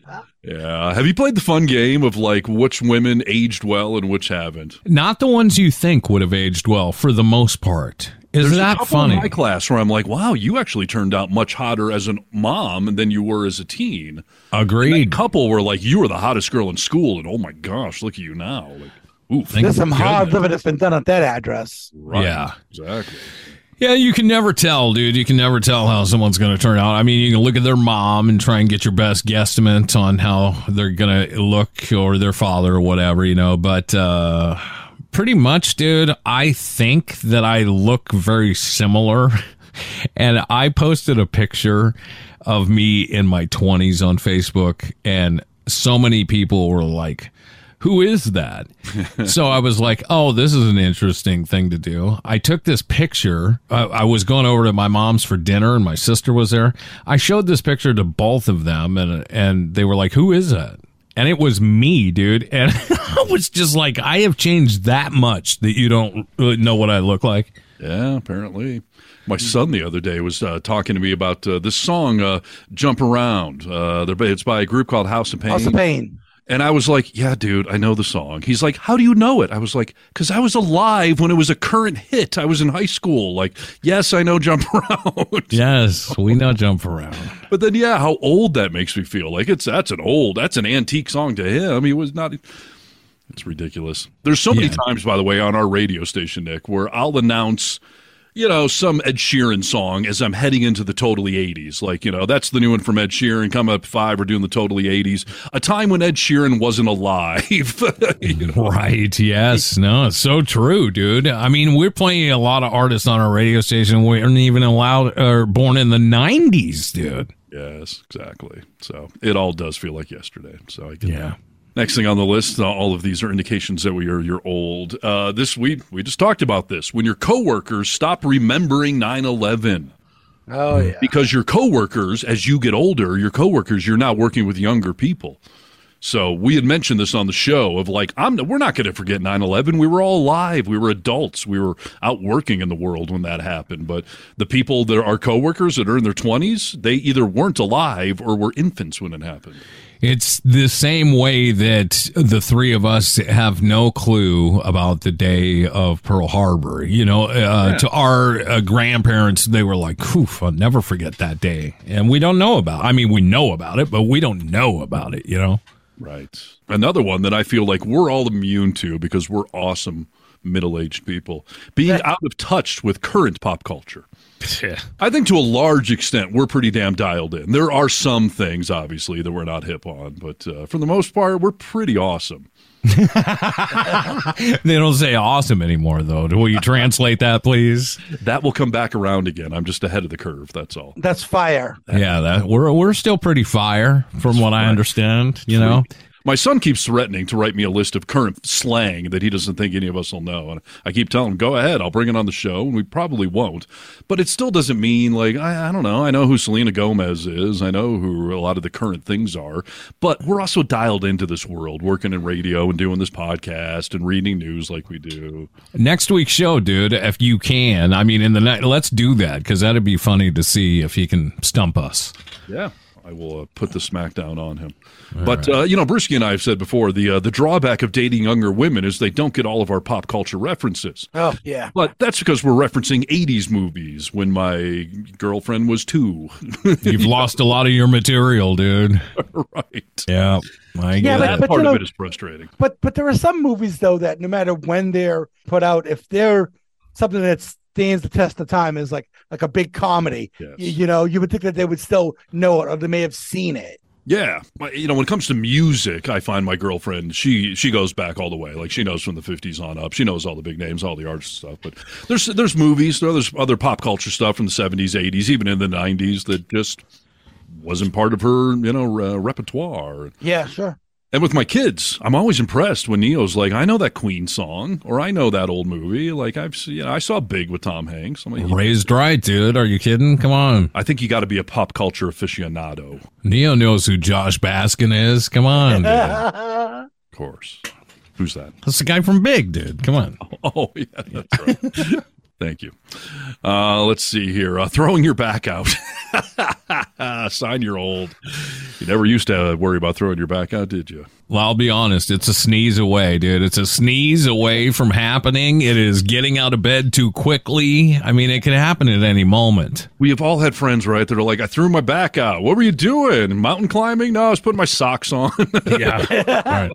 Yeah. Have you played the fun game of like which women aged well and which haven't? Not the ones you think would have aged well for the most part. Is There's a that couple funny? in my class where I'm like, wow, you actually turned out much hotter as a mom than you were as a teen. A Agreed. couple were like, you were the hottest girl in school, and oh my gosh, look at you now. Like, oof. Thank There's some hard living that's been done at that address. Right. Yeah. Exactly. Yeah, you can never tell, dude. You can never tell how someone's going to turn out. I mean, you can look at their mom and try and get your best guesstimate on how they're going to look or their father or whatever, you know, but uh pretty much, dude, I think that I look very similar. And I posted a picture of me in my 20s on Facebook and so many people were like who is that? so I was like, oh, this is an interesting thing to do. I took this picture. I, I was going over to my mom's for dinner, and my sister was there. I showed this picture to both of them, and and they were like, who is that? And it was me, dude. And I was just like, I have changed that much that you don't really know what I look like. Yeah, apparently. My son the other day was uh, talking to me about uh, this song, uh, "Jump Around." Uh, it's by a group called House of Pain. House of Pain. And I was like, "Yeah, dude, I know the song." He's like, "How do you know it?" I was like, "Cause I was alive when it was a current hit. I was in high school. Like, yes, I know "Jump Around." Yes, we know jump around. But then, yeah, how old that makes me feel. Like it's that's an old, that's an antique song to him. He was not. It's ridiculous. There's so many Yeah. times, by the way, on our radio station, Nick, where I'll announce, you know, some Ed Sheeran song as I'm heading into the totally 80s. Like, you know, that's the new one from Ed Sheeran. Come up five, we're doing the totally 80s. A time when Ed Sheeran wasn't alive. You know? Right. Yes. No, it's so true, dude. I mean, we're playing a lot of artists on our radio station. We aren't even allowed or born in the 90s, dude. Yes, exactly. So it all does feel like yesterday. So I get Yeah. that. Next thing on the list, uh, all of these are indications that we are you're old. Uh, this week we just talked about this. When your coworkers stop remembering 9/11 Oh yeah. because your coworkers, as you get older, your coworkers, you're now working with younger people. So we had mentioned this on the show of like, I'm we're not going to forget 9/11. We were all alive. We were adults. We were out working in the world when that happened. But the people that are coworkers that are in their 20s, they either weren't alive or were infants when it happened. It's the same way that the three of us have no clue about the day of Pearl Harbor. You know, uh, to our uh, grandparents, they were like, "Oof, I'll never forget that day," and we don't know about. I mean, we know about it, but we don't know about it. You know. Right. Another one that I feel like we're all immune to because we're awesome middle-aged people. Being out of touch with current pop culture. I think to a large extent we're pretty damn dialed in. There are some things obviously that we're not hip on, but uh, for the most part we're pretty awesome. They don't say awesome anymore, though. Will you translate that, please? That will come back around again. I'm just ahead of the curve, that's all. That's fire. Yeah, that we're we're still pretty fire, from what I understand. You know. My son keeps threatening to write me a list of current slang that he doesn't think any of us will know. And I keep telling him, go ahead, I'll bring it on the show. And we probably won't. But it still doesn't mean, like, I, I don't know. I know who Selena Gomez is. I know who a lot of the current things are. But we're also dialed into this world, working in radio and doing this podcast and reading news like we do. Next week's show, dude, if you can, I mean, in the night, let's do that because that'd be funny to see if he can stump us. Yeah. I will uh, put the smackdown on him. but uh, you know, Brewski and I have said before the uh, the drawback of dating younger women is they don't get all of our pop culture references. Oh yeah. But that's because we're referencing 80s movies when my girlfriend was two. You've lost a lot of your material, dude. right. Yeah, I Yeah, get but- That it. part you of know- it is frustrating. But but there are some movies though that no matter when they're put out, if they're something that stands the test of time is like like a big comedy, Yes. y- you know, you would think that they would still know it or they may have seen it. Yeah, But, you know, when it comes to music, I find my girlfriend she she goes back all the way. Like she knows from the fifties on up. She knows all the big names, all the artists and stuff. But there's there's movies, there's other pop culture stuff from the seventies, eighties, even in the nineties that just wasn't part of her, you know, uh, repertoire. Yeah, sure. And with my kids, I'm always impressed when Neo's like, I know that Queen song, or I know that old movie. Like I've, seen, you know, I saw Big with Tom Hanks. I'm like, Raised right, dude. Are you kidding? Come on. I think you got to be a pop culture aficionado, Neo knows who Josh Baskin is. Come on, dude. of course. Who's that? That's the guy from Big, dude. Come on. Oh, yeah, that's right. Thank you. Uh, let's see here. Uh, throwing your back out. Sign you're old. You never used to worry about throwing your back out, did you? Well, I'll be honest. It's a sneeze away, dude. It's a sneeze away from happening. It is getting out of bed too quickly. I mean, it can happen at any moment. We have all had friends, right? That are like, I threw my back out. What were you doing? Mountain climbing? No, I was putting my socks on. Yeah. right.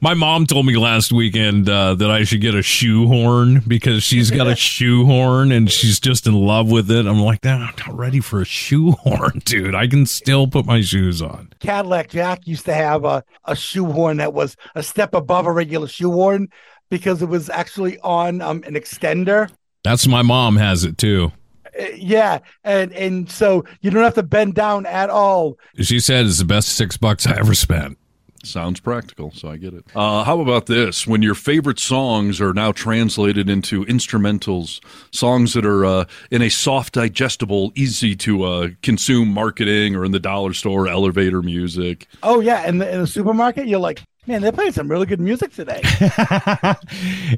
My mom told me last weekend uh, that I should get a shoehorn because she's got a shoehorn and she's just in love with it. I'm like, nah, I'm not ready for a shoehorn, dude. I can still put my shoes on. Cadillac Jack used to have a, a shoehorn that was a step above a regular shoehorn because it was actually on um, an extender. That's my mom has it too. Uh, yeah, and and so you don't have to bend down at all. She said it's the best six bucks I ever spent. Sounds practical, so I get it. Uh, how about this? When your favorite songs are now translated into instrumentals, songs that are uh, in a soft, digestible, easy to uh, consume marketing or in the dollar store, elevator music. Oh yeah, and in the supermarket, you're like, man, they're playing some really good music today.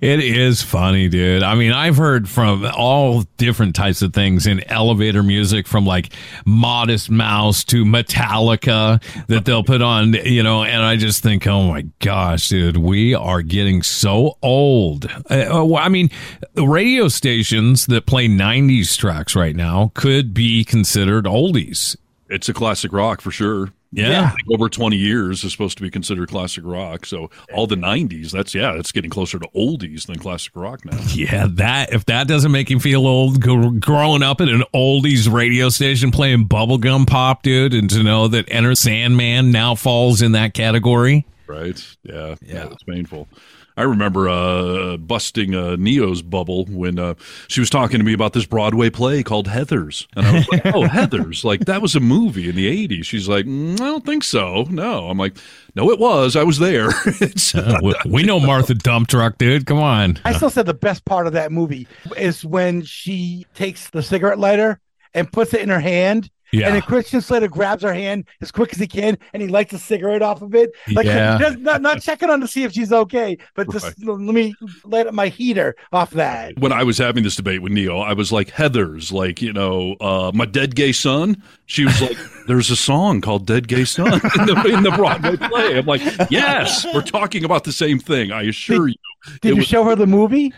it is funny, dude. I mean, I've heard from all different types of things in elevator music, from like Modest Mouse to Metallica that they'll put on, you know, and I just think, oh my gosh, dude, we are getting so old. Uh, I mean, radio stations that play 90s tracks right now could be considered oldies. It's a classic rock for sure. Yeah. yeah. Over 20 years is supposed to be considered classic rock. So all the 90s, that's, yeah, it's getting closer to oldies than classic rock now. Yeah. That, if that doesn't make you feel old, growing up at an oldies radio station playing bubblegum pop, dude, and to know that Enter Sandman now falls in that category. Right. Yeah. Yeah. It's painful. I remember uh, busting uh, Neo's bubble when uh, she was talking to me about this Broadway play called Heathers, and I was like, "Oh, Heathers! Like that was a movie in the '80s." She's like, mm, "I don't think so." No, I'm like, "No, it was. I was there." Uh, we, we know Martha Dump Truck, dude. Come on. I still said the best part of that movie is when she takes the cigarette lighter and puts it in her hand yeah. And then Christian Slater grabs her hand as quick as he can and he lights a cigarette off of it. Like yeah. just, not, not checking on to see if she's okay, but just right. let me light my heater off that. When I was having this debate with Neo, I was like, Heathers, like, you know, uh, my dead gay son. She was like, There's a song called Dead Gay Son in the, in the Broadway play. I'm like, Yes, we're talking about the same thing. I assure did, you. Did you was, show her the movie?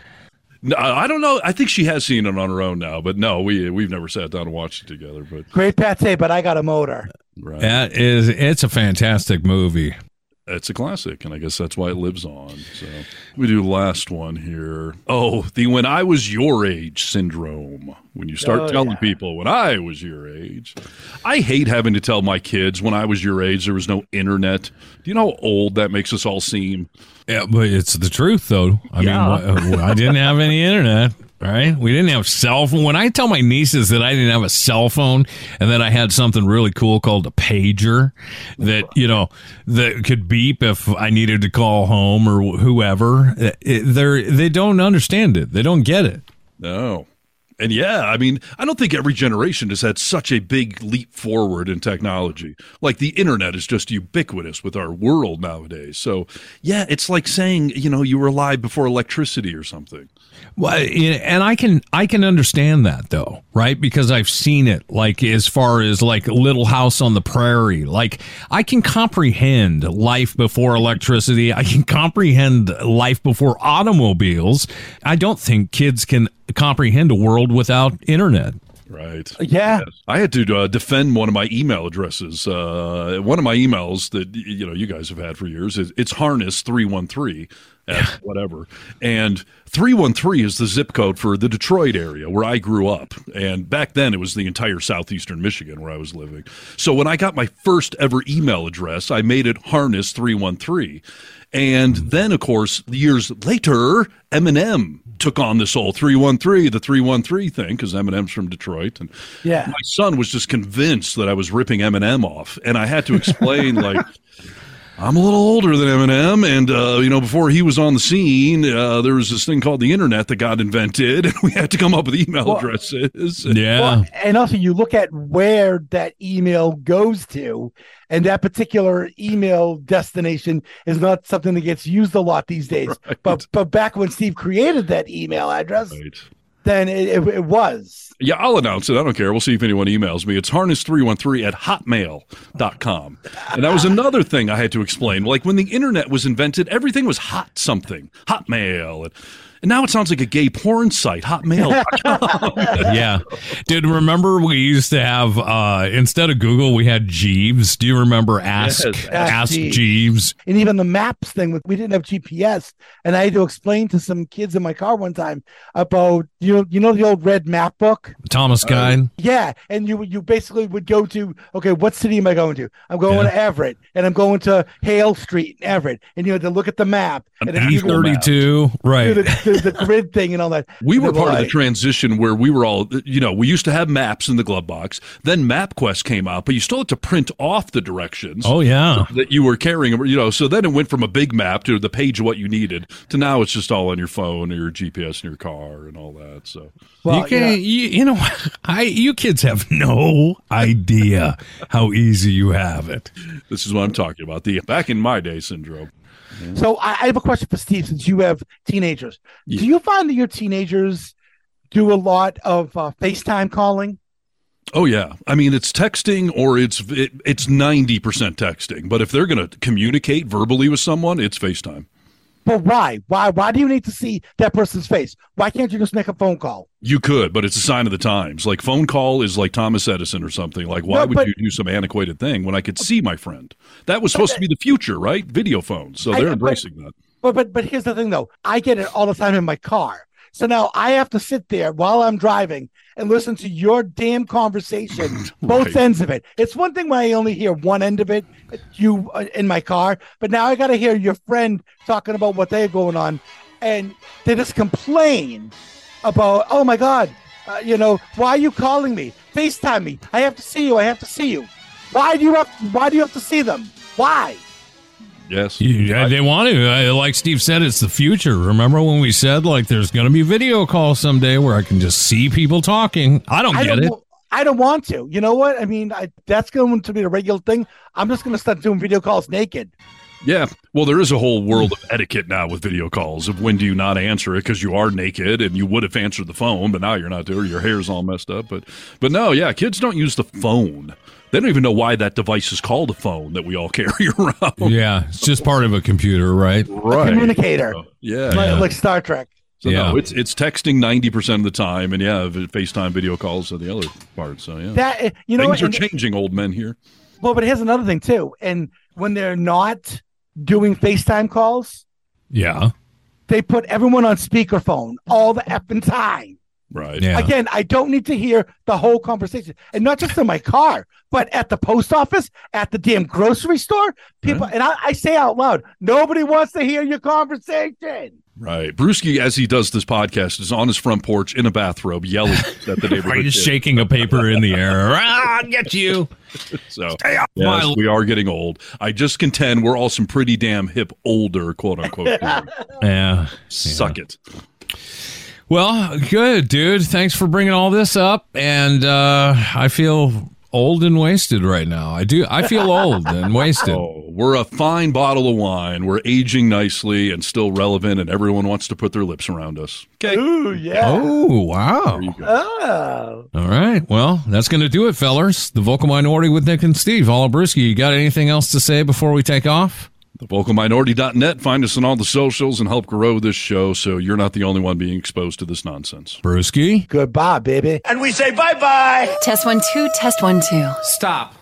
No, I don't know. I think she has seen it on her own now, but no, we we've never sat down and watched it together. But great pate, but I got a motor. Right. That is, it's a fantastic movie. It's a classic, and I guess that's why it lives on. So we do last one here. Oh, the when I was your age syndrome. When you start Oh, telling yeah. people when I was your age, I hate having to tell my kids when I was your age there was no internet. Do you know how old that makes us all seem? Yeah, but it's the truth, though. I Yeah. mean, I uh, didn't have any internet, right? We didn't have cell phone. When I tell my nieces that I didn't have a cell phone and that I had something really cool called a pager that, you know, that could beep if I needed to call home or whoever, eh, they're, they don't understand it. They don't get it. No. And yeah, I mean, I don't think every generation has had such a big leap forward in technology. Like the internet is just ubiquitous with our world nowadays. So, yeah, it's like saying, you know, you were alive before electricity or something. Well, and I can I can understand that though, right? Because I've seen it like as far as like Little House on the Prairie. Like I can comprehend life before electricity. I can comprehend life before automobiles. I don't think kids can comprehend a world without internet. Right. Yeah. I had to uh, defend one of my email addresses. Uh, one of my emails that you know you guys have had for years. Is, it's harness three one three at whatever, and three one three is the zip code for the Detroit area where I grew up. And back then it was the entire southeastern Michigan where I was living. So when I got my first ever email address, I made it harness three one three. And then, of course, years later, Eminem took on this whole 313, the 313 thing, because Eminem's from Detroit. And Yeah. my son was just convinced that I was ripping Eminem off. And I had to explain, like, I'm a little older than Eminem, and uh, you know, before he was on the scene, uh, there was this thing called the internet that got invented, and we had to come up with email Well- addresses. Yeah. Well, and also you look at where that email goes to, and that particular email destination is not something that gets used a lot these days. Right. But but back when Steve created that email address, Right. Than it, it, it was. Yeah, I'll announce it. I don't care. We'll see if anyone emails me. It's harness313 at hotmail.com. And that was another thing I had to explain. Like when the internet was invented, everything was hot something, hotmail. And, and now it sounds like a gay porn site, hotmail.com. yeah. Did remember we used to have uh instead of Google we had Jeeves. Do you remember Ask Yes, Ask Ask Jeeves. Jeeves? And even the maps thing, with we didn't have GPS, and I had to explain to some kids in my car one time about you know you know the old red map book. Thomas Guide. Yeah, and you you basically would go to okay, what city am I going to? I'm going Yeah. to Everett, and I'm going to Hale Street in Everett, and you had to look at the map An and then E you Google would Map. thirty two. do Right. the, the, the grid thing and all that. We were And they part of the transition where we were all, you know, we used to have maps in the glove box. Then MapQuest came out, but you still had to print off the directions. Oh yeah. that you were carrying, you know, so then it went from a big map to the page of what you needed to now it's just all on your phone or your GPS in your car and all that. So Well, you can yeah. you, you know I you kids have no idea how easy you have it. this is what I'm talking about. The back in my day syndrome. So I, I have a question for Steve, since you have teenagers. Yeah. Do you find that your teenagers do a lot of uh, FaceTime calling? Oh yeah, I mean it's texting or it's it, it's ninety percent texting. But if they're going to communicate verbally with someone, it's FaceTime. But why? Why? Why do you need to see that person's face? Why can't you just make a phone call? You could, but it's a sign of the times. Like phone call is like Thomas Edison or something. Like why No, would you do some antiquated thing when I could see my friend? That was supposed to be the future, right? Video phones. So they're but- embracing that. But but but here's the thing though. I get it all the time in my car. So now I have to sit there while I'm driving and listen to your damn conversation, both Right. ends of it. It's one thing when I only hear one end of it, you uh, in my car, but now I got to hear your friend talking about what they're going on, and they just complain about, oh my god, uh, you know, why are you calling me? Facetime me. I have to see you. I have to see you. Why do you have? Why do you have to see them? Why? Yes. You, they want to. Uh, Like Steve said, it's the future. Remember when we said like there's going to be video calls someday where I can just see people talking? I don't I get don't. it. I don't want to. You know what? I mean, I, that's going to be a regular thing. I'm just going to start doing video calls naked. Yeah. Well, there is a whole world hmm. of etiquette now with video calls of when do you not answer it because you are naked and you would have answered the phone, but now you're not there. Your hair's all messed up. But but no, yeah, kids don't use the phone. They don't even know why that device is called a phone that we all carry around. Yeah, it's just part of a computer, right? Right. Communicator, Yeah. like, like Star Trek. So Yeah. no, it's it's texting ninety percent of the time, and yeah, v- FaceTime video calls are the other part. So yeah, That you know, things are and- changing, old men here. well, but here's another thing too. And when they're not doing FaceTime calls, Yeah, they put everyone on speakerphone all the effing time. Right. yeah. Again, I don't need to hear the whole conversation, and not just in my car, but at the post office, at the damn grocery store. People, and I, I say out loud, nobody wants to hear your conversation. Right. Brewski, as he does this podcast, is on his front porch in a bathrobe yelling at the neighborhood. Kids. shaking a paper in the air? ah, I'll get you. So Stay off yes, my- we are getting old. I just contend we're all some pretty damn hip, older, quote unquote. people. Yeah. Suck it. Well, good, dude. Thanks for bringing all this up. And uh, I feel old and wasted right now. I do. I feel old and wasted. Oh, we're a fine bottle of wine. We're aging nicely and still relevant, and everyone wants to put their lips around us. Okay. Ooh, yeah. Oh, wow. There you go. Oh. All right. Well, that's going to do it, fellers. The vocal minority with Nick and Steve. Oliver you got anything else to say before we take off? TheVocalMinority.net. Find us on all the socials and help grow this show so you're not the only one being exposed to this nonsense. Brewski? Goodbye, baby. And we say bye bye. Test one, two, test one, two. Stop.